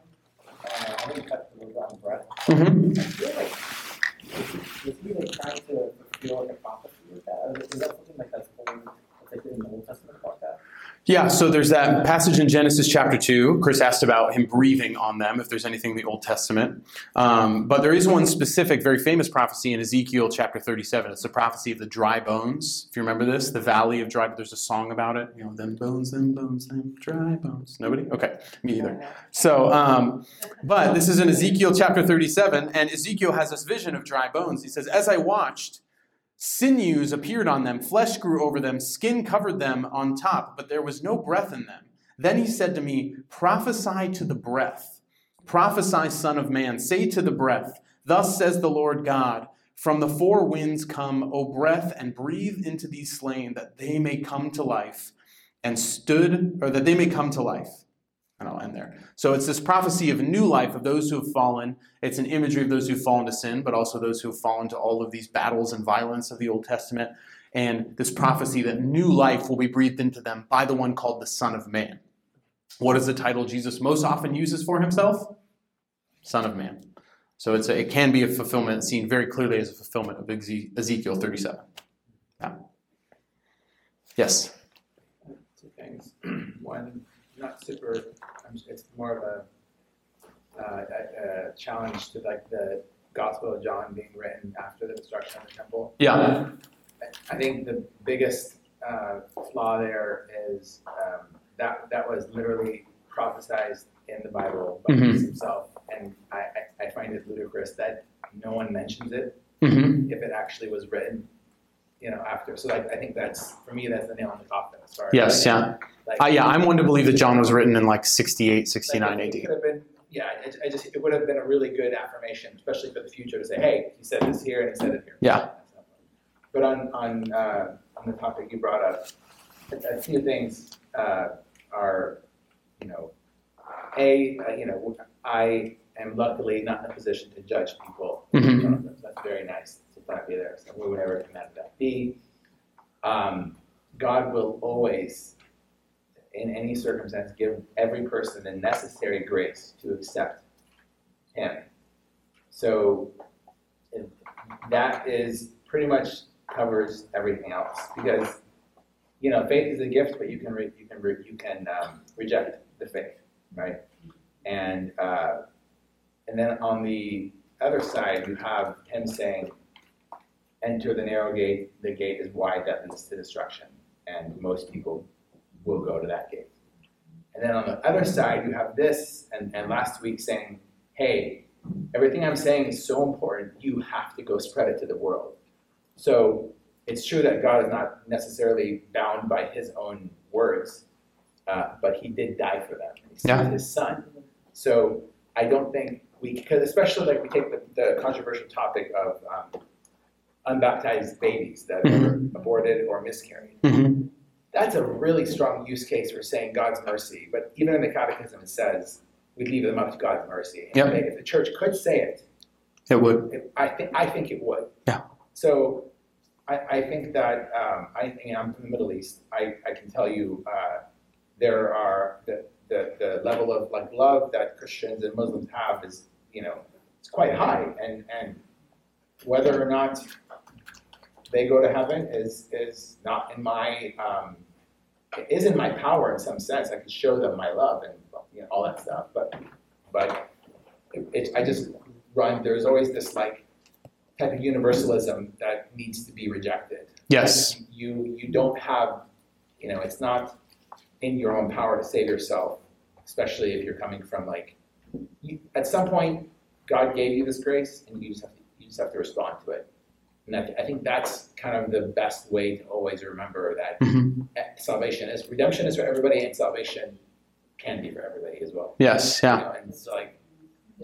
[SPEAKER 5] Uh, I didn't cut the word on breath.
[SPEAKER 1] hmm
[SPEAKER 5] I feel like, was he like trying to fulfill like a prophecy with that? Or is that something like that's old, that's like in the Old Testament about that?
[SPEAKER 1] Yeah, so there's that passage in Genesis chapter 2. Chris asked about him breathing on them, if there's anything in the Old Testament. Um, but there is one specific, very famous prophecy in Ezekiel chapter 37. It's the prophecy of the dry bones. If you remember this, the valley of dry There's a song about it. You know, them bones, them bones, them dry bones. Nobody? Okay, me either. So, um, but this is in Ezekiel chapter 37, and Ezekiel has this vision of dry bones. He says, As I watched, Sinews appeared on them, flesh grew over them, skin covered them on top, but there was no breath in them. Then he said to me, Prophesy to the breath. Prophesy, Son of Man. Say to the breath, Thus says the Lord God, From the four winds come, O breath, and breathe into these slain, that they may come to life, and stood, or that they may come to life. And I'll end there. So it's this prophecy of a new life of those who have fallen. It's an imagery of those who've fallen to sin, but also those who have fallen to all of these battles and violence of the Old Testament. And this prophecy that new life will be breathed into them by the one called the Son of Man. What is the title Jesus most often uses for himself? Son of Man. So it's a, it can be a fulfillment seen very clearly as a fulfillment of Ezekiel 37. Yeah. Yes.
[SPEAKER 10] two things. *clears throat* One, not super, I'm it's more of a, uh, a, a challenge to like the Gospel of John being written after the destruction of the temple.
[SPEAKER 1] Yeah.
[SPEAKER 10] I think the biggest uh, flaw there is um, that that was literally prophesized in the Bible by
[SPEAKER 1] Mhm.
[SPEAKER 10] Jesus himself, and I, I, I find it ludicrous that no one mentions it
[SPEAKER 1] hmm
[SPEAKER 10] if it actually was written, you know, after. So I, I think that's for me that's the nail in the coffin as far as
[SPEAKER 1] Yes, yeah.
[SPEAKER 10] like,
[SPEAKER 1] Uh, yeah, I'm one to believe that John was written in like 68, 69
[SPEAKER 10] it
[SPEAKER 1] AD.
[SPEAKER 10] could have been, yeah, I, I just, it would have been a really good affirmation, especially for the future, to say, hey, he said this here and he said it here.
[SPEAKER 1] Yeah.
[SPEAKER 10] But on, on, uh, on the topic you brought up, a, a few things, uh, are, you know, A, uh, you know, I am luckily not in a position to judge people.
[SPEAKER 1] Mhm.
[SPEAKER 10] That's very nice not be there, so we would never recommend that. B, um, God will always in any circumstance, give every person the necessary grace to accept Him. So that is pretty much covers everything else because you know faith is a gift, but you can re- you can re- you can um, reject the faith, right? And uh, and then on the other side, you have Him saying, "Enter the narrow gate. The gate is wide that leads to destruction, and most people will go to that gate. And then on the other side, you have this, and, and last week saying, hey, everything I'm saying is so important, you have to go spread it to the world. So it's true that God is not necessarily bound by his own words, uh, but he did die for them. He sent
[SPEAKER 1] Yeah.
[SPEAKER 10] his son. So I don't think we because especially like we take the, the controversial topic of um, unbaptized babies that are aborted or miscarried.
[SPEAKER 1] Mhm.
[SPEAKER 10] That's a really strong use case for saying God's mercy. But even in the Catechism, it says we leave them up to God's mercy. And
[SPEAKER 1] Yep.
[SPEAKER 10] if the church could say it,
[SPEAKER 1] It would.
[SPEAKER 10] it- I think I think it would.
[SPEAKER 1] Yeah.
[SPEAKER 10] So I, I think that um, I I'm from the Middle East. I, I can tell you uh, there are the, the the level of like love that Christians and Muslims have is you know it's quite high and and whether or not they go to heaven is is not in my um, it is in my power in some sense. I can show them my love and you know all that stuff. But but it, it, I just run. There's always this like type of universalism that needs to be rejected.
[SPEAKER 1] Yes.
[SPEAKER 10] You you don't have you know it's not in your own power to save yourself, especially if you're coming from like you, at some point God gave you this grace and you just have to you just have to respond to it. And I, I think that's kind of the best way to always remember that
[SPEAKER 1] Mhm.
[SPEAKER 10] salvation is redemption is for everybody and salvation can be for everybody as well.
[SPEAKER 1] Yes.
[SPEAKER 10] You
[SPEAKER 1] Yeah.
[SPEAKER 10] know, and it's like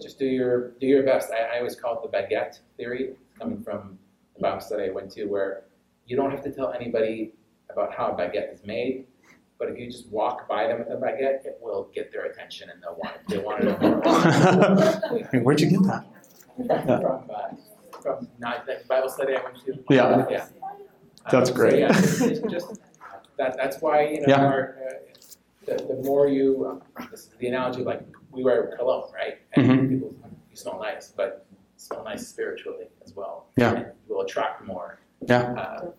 [SPEAKER 10] just do your do your best. I, I always call it the baguette theory, coming from the Bible study I went to, where you don't have to tell anybody about how a baguette is made, but if you just walk by them with a baguette, it will get their attention and they'll want it. They want to know more.
[SPEAKER 1] Where'd you get that? *laughs*
[SPEAKER 10] From uh, from not that Bible study I went to.
[SPEAKER 1] Yeah.
[SPEAKER 10] Yeah.
[SPEAKER 1] That's
[SPEAKER 10] Um, so
[SPEAKER 1] great.
[SPEAKER 10] yeah, it's, it's just that. That's why you know
[SPEAKER 1] Yeah.
[SPEAKER 10] our, uh, the, the more you uh, this is the analogy like we wear cologne, right? And
[SPEAKER 1] Mhm.
[SPEAKER 10] people you smell nice, but smell nice spiritually as well.
[SPEAKER 1] Yeah.
[SPEAKER 10] And you will attract more.
[SPEAKER 1] Yeah.
[SPEAKER 10] Uh,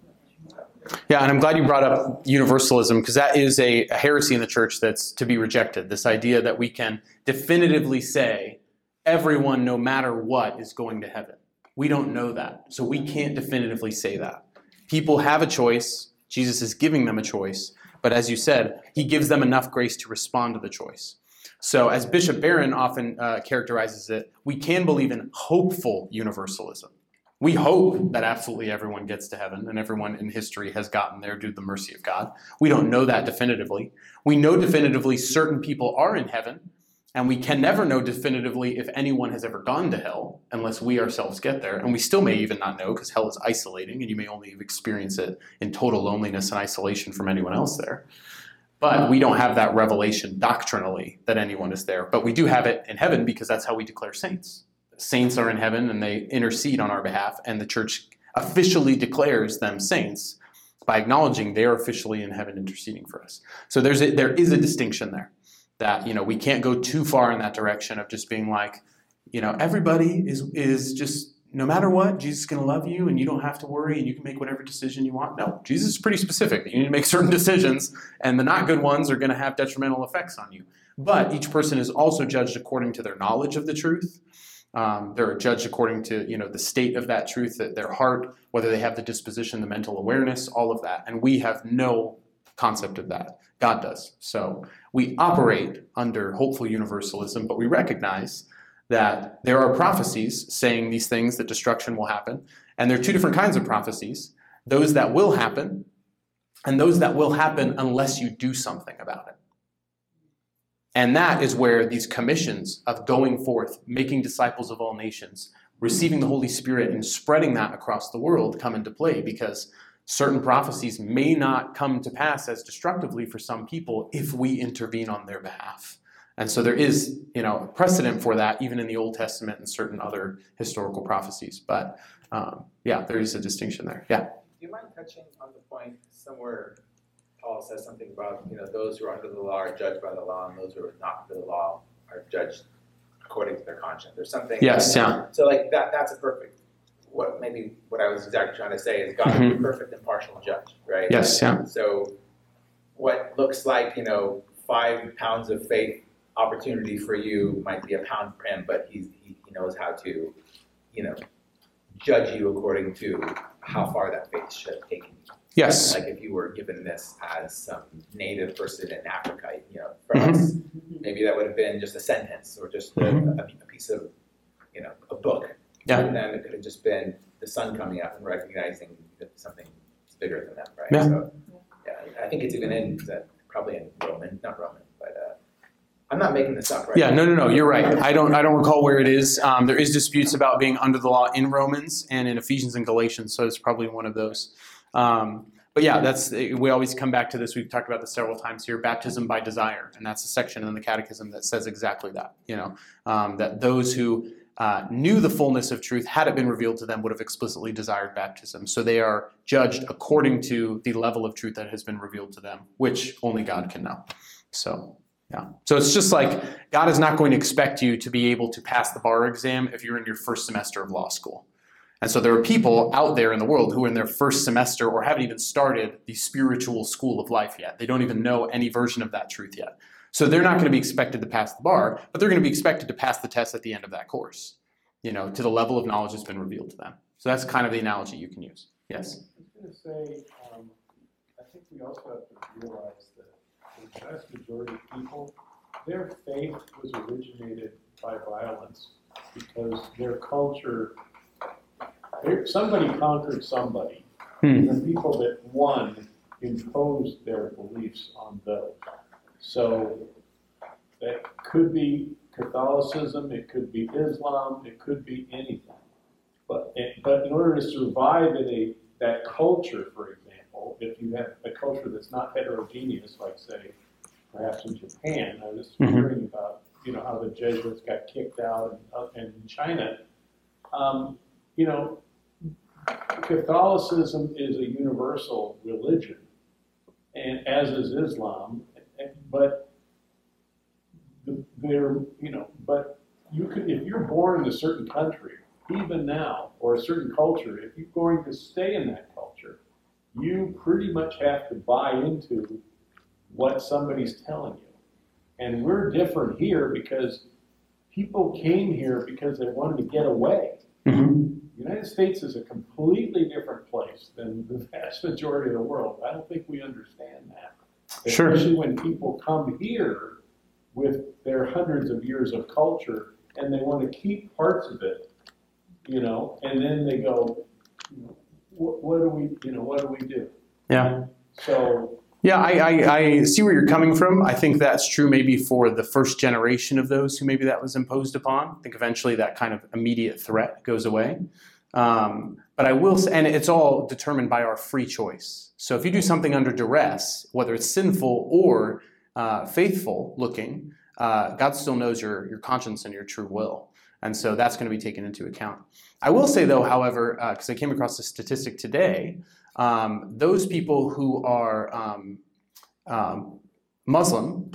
[SPEAKER 1] Yeah, and I'm glad you brought up universalism because that is a, a heresy in the church that's to be rejected. This idea that we can definitively say everyone, no matter what, is going to heaven. We don't know that. So we can't definitively say that. People have a choice. Jesus is giving them a choice. But as you said, he gives them enough grace to respond to the choice. So, as Bishop Barron often uh, characterizes it, we can believe in hopeful universalism. We hope that absolutely everyone gets to heaven and everyone in history has gotten there due to the mercy of God. We don't know that definitively. We know definitively certain people are in heaven, and we can never know definitively if anyone has ever gone to hell unless we ourselves get there. And we still may even not know because hell is isolating and you may only experience it in total loneliness and isolation from anyone else there. But we don't have that revelation doctrinally that anyone is there. But we do have it in heaven because that's how we declare saints saints are in heaven and they intercede on our behalf, and the church officially declares them saints by acknowledging they are officially in heaven interceding for us. So there's a, there is a distinction there that you know we can't go too far in that direction of just being like, you know, everybody is is just no matter what, Jesus is going to love you, and you don't have to worry, and you can make whatever decision you want. No, Jesus is pretty specific. You need to make *laughs* certain decisions, and the not good ones are going to have detrimental effects on you. But each person is also judged according to their knowledge of the truth um, they're judged according to you know the state of that truth, that their heart, whether they have the disposition, the mental awareness, all of that. And we have no concept of that. God does. So we operate under hopeful universalism, but we recognize that there are prophecies saying these things that destruction will happen, and there are two different kinds of prophecies: those that will happen, and those that will happen unless you do something about it. And that is where these commissions of going forth, making disciples of all nations, receiving the Holy Spirit, and spreading that across the world come into play because certain prophecies may not come to pass as destructively for some people if we intervene on their behalf. And so there is, you know, a precedent for that even in the Old Testament and certain other historical prophecies. But um, yeah, there is a distinction there. Yeah.
[SPEAKER 10] Do you mind touching on the point somewhere Paul says something about, you know, those who are under the law are judged by the law, and those who are not under the law are judged according to their conscience. There's something.
[SPEAKER 1] Yes, yeah.
[SPEAKER 10] So like that that's a perfect what maybe what I was exactly trying to say is God is a perfect impartial judge, right?
[SPEAKER 1] Yes, yeah.
[SPEAKER 10] So what looks like, you know, five pounds of faith opportunity for you might be a pound for him, but he's he, he knows how to, you know, judge you according to how far that faith should have taken you.
[SPEAKER 1] Yes.
[SPEAKER 10] Like if you were given this as some native person in Africa, you know, for
[SPEAKER 1] Mhm.
[SPEAKER 10] us, maybe that would have been just a sentence or just a,
[SPEAKER 1] Mhm.
[SPEAKER 10] a, a piece of, you know, a book.
[SPEAKER 1] Yeah.
[SPEAKER 10] And then it could have just been the sun coming up and recognizing that something is bigger than that, right?
[SPEAKER 1] Yeah.
[SPEAKER 10] So, yeah, I think it's even in that probably in Roman, not Roman, but uh, I'm not making this up, right?
[SPEAKER 1] Yeah, no, no, no. You're right. I don't. I don't recall where it is. Um, there is disputes about being under the law in Romans and in Ephesians and Galatians, so it's probably one of those. Um, but yeah, that's we always come back to this. We've talked about this several times here. Baptism by desire, and that's a section in the Catechism that says exactly that. You know, um, that those who uh, knew the fullness of truth, had it been revealed to them, would have explicitly desired baptism. So they are judged according to the level of truth that has been revealed to them, which only God can know. So. Yeah. So it's just like God is not going to expect you to be able to pass the bar exam if you're in your first semester of law school. And so there are people out there in the world who are in their first semester or haven't even started the spiritual school of life yet. They don't even know any version of that truth yet. So they're not going to be expected to pass the bar, but they're going to be expected to pass the test at the end of that course, you know, to the level of knowledge that's been revealed to them. So that's kind of the analogy you can use. Yes.
[SPEAKER 7] I was gonna say, um, I think we also have to realize that the vast majority of people, their faith was originated by violence because their culture, somebody conquered somebody.
[SPEAKER 1] Hmm.
[SPEAKER 7] The people that won imposed their beliefs on those. So that could be Catholicism, it could be Islam, it could be anything. But, but in order to survive in a, that culture, for example, if you have a culture that's not heterogeneous, like say, perhaps in Japan, I was
[SPEAKER 1] Mhm.
[SPEAKER 7] hearing about, you know, how the Jesuits got kicked out and, uh, and in China. Um, you know, Catholicism is a universal religion, and as is Islam, but the- they're, you know, but you could, if you're born in a certain country, even now, or a certain culture, if you're going to stay in that culture, you pretty much have to buy into what somebody's telling you. And we're different here because people came here because they wanted to get away.
[SPEAKER 1] Mm-hmm.
[SPEAKER 7] The United States is a completely different place than the *laughs* vast majority of the world. I don't think we understand that.
[SPEAKER 1] Sure.
[SPEAKER 7] Especially when people come here with their hundreds of years of culture and they want to keep parts of it, you know, and then they go, what, what do we, you know, what do we do?
[SPEAKER 1] Yeah.
[SPEAKER 7] So,
[SPEAKER 1] Yeah, I, I, I see where you're coming from. I think that's true maybe for the first generation of those who maybe that was imposed upon. I think eventually that kind of immediate threat goes away. Um, but I will say, and it's all determined by our free choice. So if you do something under duress, whether it's sinful or uh, faithful looking, uh, God still knows your, your conscience and your true will. And so that's going to be taken into account. I will say, though, however, because I came across a statistic today, um, those people who are um, um, Muslim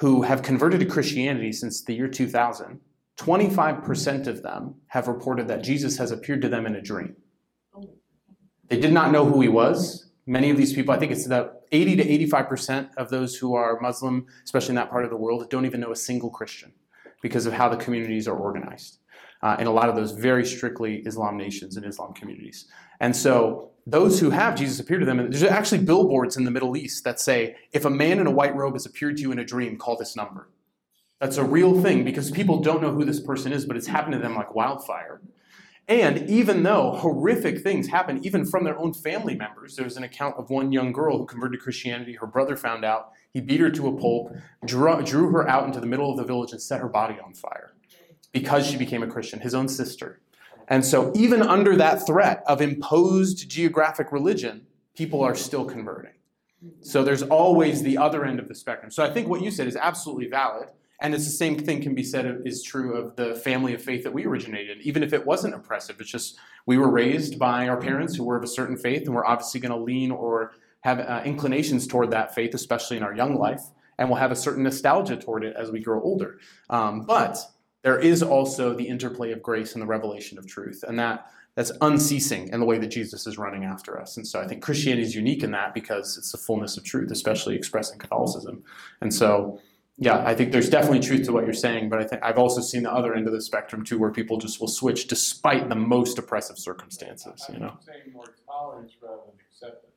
[SPEAKER 1] who have converted to Christianity since the year 2000, 25% of them have reported that Jesus has appeared to them in a dream. They did not know who he was. Many of these people, I think it's about 80 to 85% of those who are Muslim, especially in that part of the world, don't even know a single Christian because of how the communities are organized. Uh, in a lot of those very strictly Islam nations and Islam communities. And so those who have Jesus appear to them, and there's actually billboards in the Middle East that say, if a man in a white robe has appeared to you in a dream, call this number. That's a real thing because people don't know who this person is, but it's happened to them like wildfire. And even though horrific things happen, even from their own family members, there's an account of one young girl who converted to Christianity. Her brother found out. He beat her to a pulp, drew, drew her out into the middle of the village, and set her body on fire because she became a Christian, his own sister. And so, even under that threat of imposed geographic religion, people are still converting. So, there's always the other end of the spectrum. So, I think what you said is absolutely valid. And it's the same thing can be said is true of the family of faith that we originated. Even if it wasn't oppressive, it's just we were raised by our parents who were of a certain faith, and we're obviously going to lean or have uh, inclinations toward that faith, especially in our young life, and we'll have a certain nostalgia toward it as we grow older. Um, but there is also the interplay of grace and the revelation of truth, and that that's unceasing in the way that Jesus is running after us. And so I think Christianity is unique in that because it's the fullness of truth, especially expressed in Catholicism. And so, yeah, I think there's definitely truth to what you're saying, but I think I've also seen the other end of the spectrum too, where people just will switch despite the most oppressive circumstances. You know,
[SPEAKER 7] more tolerance rather than acceptance.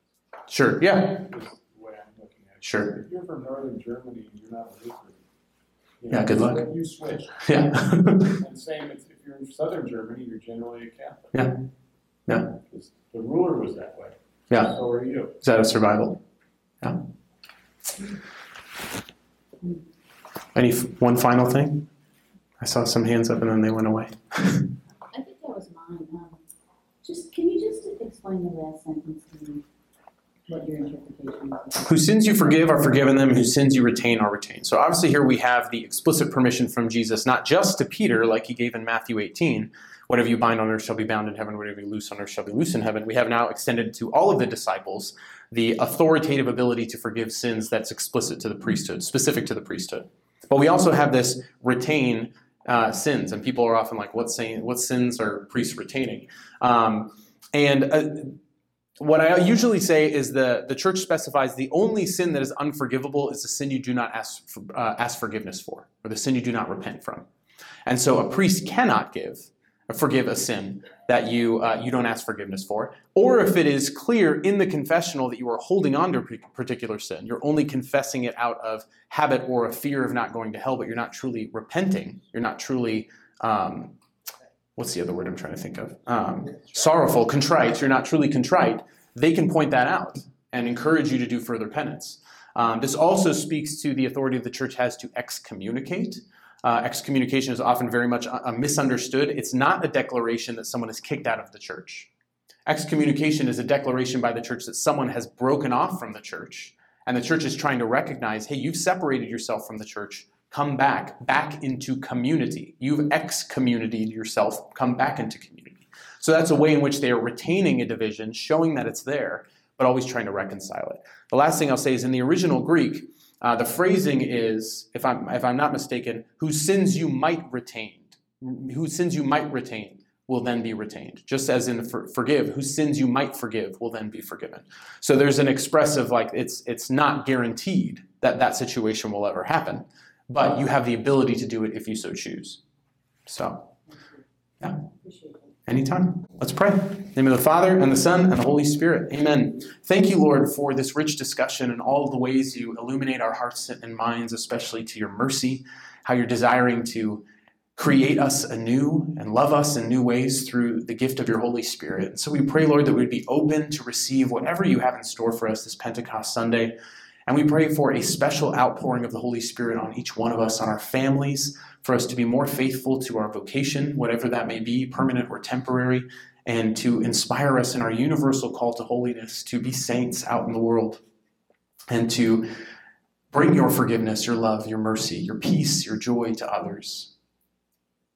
[SPEAKER 1] sure, yeah,
[SPEAKER 7] Is the way I'm looking at it.
[SPEAKER 1] Sure.
[SPEAKER 7] If you're from northern Germany and you're not a Lutheran. you
[SPEAKER 1] Yeah, good luck.
[SPEAKER 7] You switch.
[SPEAKER 1] yeah,
[SPEAKER 7] And *laughs* same if, if you're in southern Germany, you're generally a Catholic.
[SPEAKER 1] Yeah. Yeah.
[SPEAKER 7] Because The ruler was that way.
[SPEAKER 1] yeah.
[SPEAKER 7] So are you.
[SPEAKER 1] Is that a survival? Yeah. Any f- one final thing? I saw some hands up and then they went away.
[SPEAKER 8] I think that was mine. Um, just, can you just explain the last sentence to me? What your interpretation is?
[SPEAKER 1] Whose sins you forgive are forgiven them, whose sins you retain are retained. So obviously here we have the explicit permission from Jesus, not just to Peter, like he gave in Matthew 18, whatever you bind on earth shall be bound in heaven, whatever you loose on earth shall be loose in heaven. We have now extended to all of the disciples the authoritative ability to forgive sins that's explicit to the priesthood, specific to the priesthood. But we also have this retain uh, sins, and people are often like, "What saying? What sins are priests retaining?" Um, and uh, what I usually say is the the church specifies the only sin that is unforgivable is the sin you do not ask for, uh, ask forgiveness for, or the sin you do not repent from. And so a priest cannot give forgive a sin that you uh, you don't ask forgiveness for, or if it is clear in the confessional that you are holding on to a particular sin, you're only confessing it out of habit or a fear of not going to hell, but you're not truly repenting. You're not truly um, what's the other word I'm trying to think of? Um, sorrowful, contrite. You're not truly contrite. They can point that out and encourage you to do further penance. Um, this also speaks to the authority the church has to excommunicate. Uh, excommunication is often very much uh, misunderstood. It's not a declaration that someone is kicked out of the church. Excommunication is a declaration by the church that someone has broken off from the church, and the church is trying to recognize hey, you've separated yourself from the church. Come back, back into community. You've excommunicated yourself. Come back into community. So that's a way in which they are retaining a division, showing that it's there, but always trying to reconcile it. The last thing I'll say is in the original Greek, uh, the phrasing is, if I'm, if I'm not mistaken, whose sins you might retain, whose sins you might retain will then be retained. Just as in for, forgive, whose sins you might forgive will then be forgiven. So there's an expressive like it's it's not guaranteed that that situation will ever happen, but you have the ability to do it if you so choose. So, yeah. Anytime. Let's pray. name of the Father, and the Son, and the Holy Spirit. Amen. Thank you, Lord, for this rich discussion and all the ways you illuminate our hearts and minds, especially to your mercy, how you're desiring to create us anew and love us in new ways through the gift of your Holy Spirit. So we pray, Lord, that we'd be open to receive whatever you have in store for us this Pentecost Sunday. And we pray for a special outpouring of the Holy Spirit on each one of us, on our families, for us to be more faithful to our vocation, whatever that may be, permanent or temporary, and to inspire us in our universal call to holiness, to be saints out in the world, and to bring your forgiveness, your love, your mercy, your peace, your joy to others.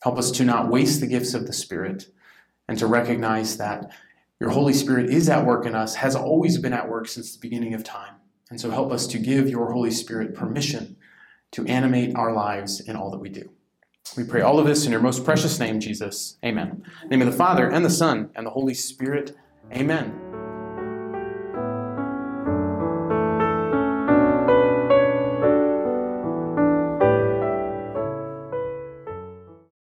[SPEAKER 1] Help us to not waste the gifts of the Spirit and to recognize that your Holy Spirit is at work in us, has always been at work since the beginning of time. And so help us to give your Holy Spirit permission to animate our lives in all that we do. We pray all of this in your most precious name, Jesus. Amen. name of the Father, and the Son, and the Holy Spirit. Amen.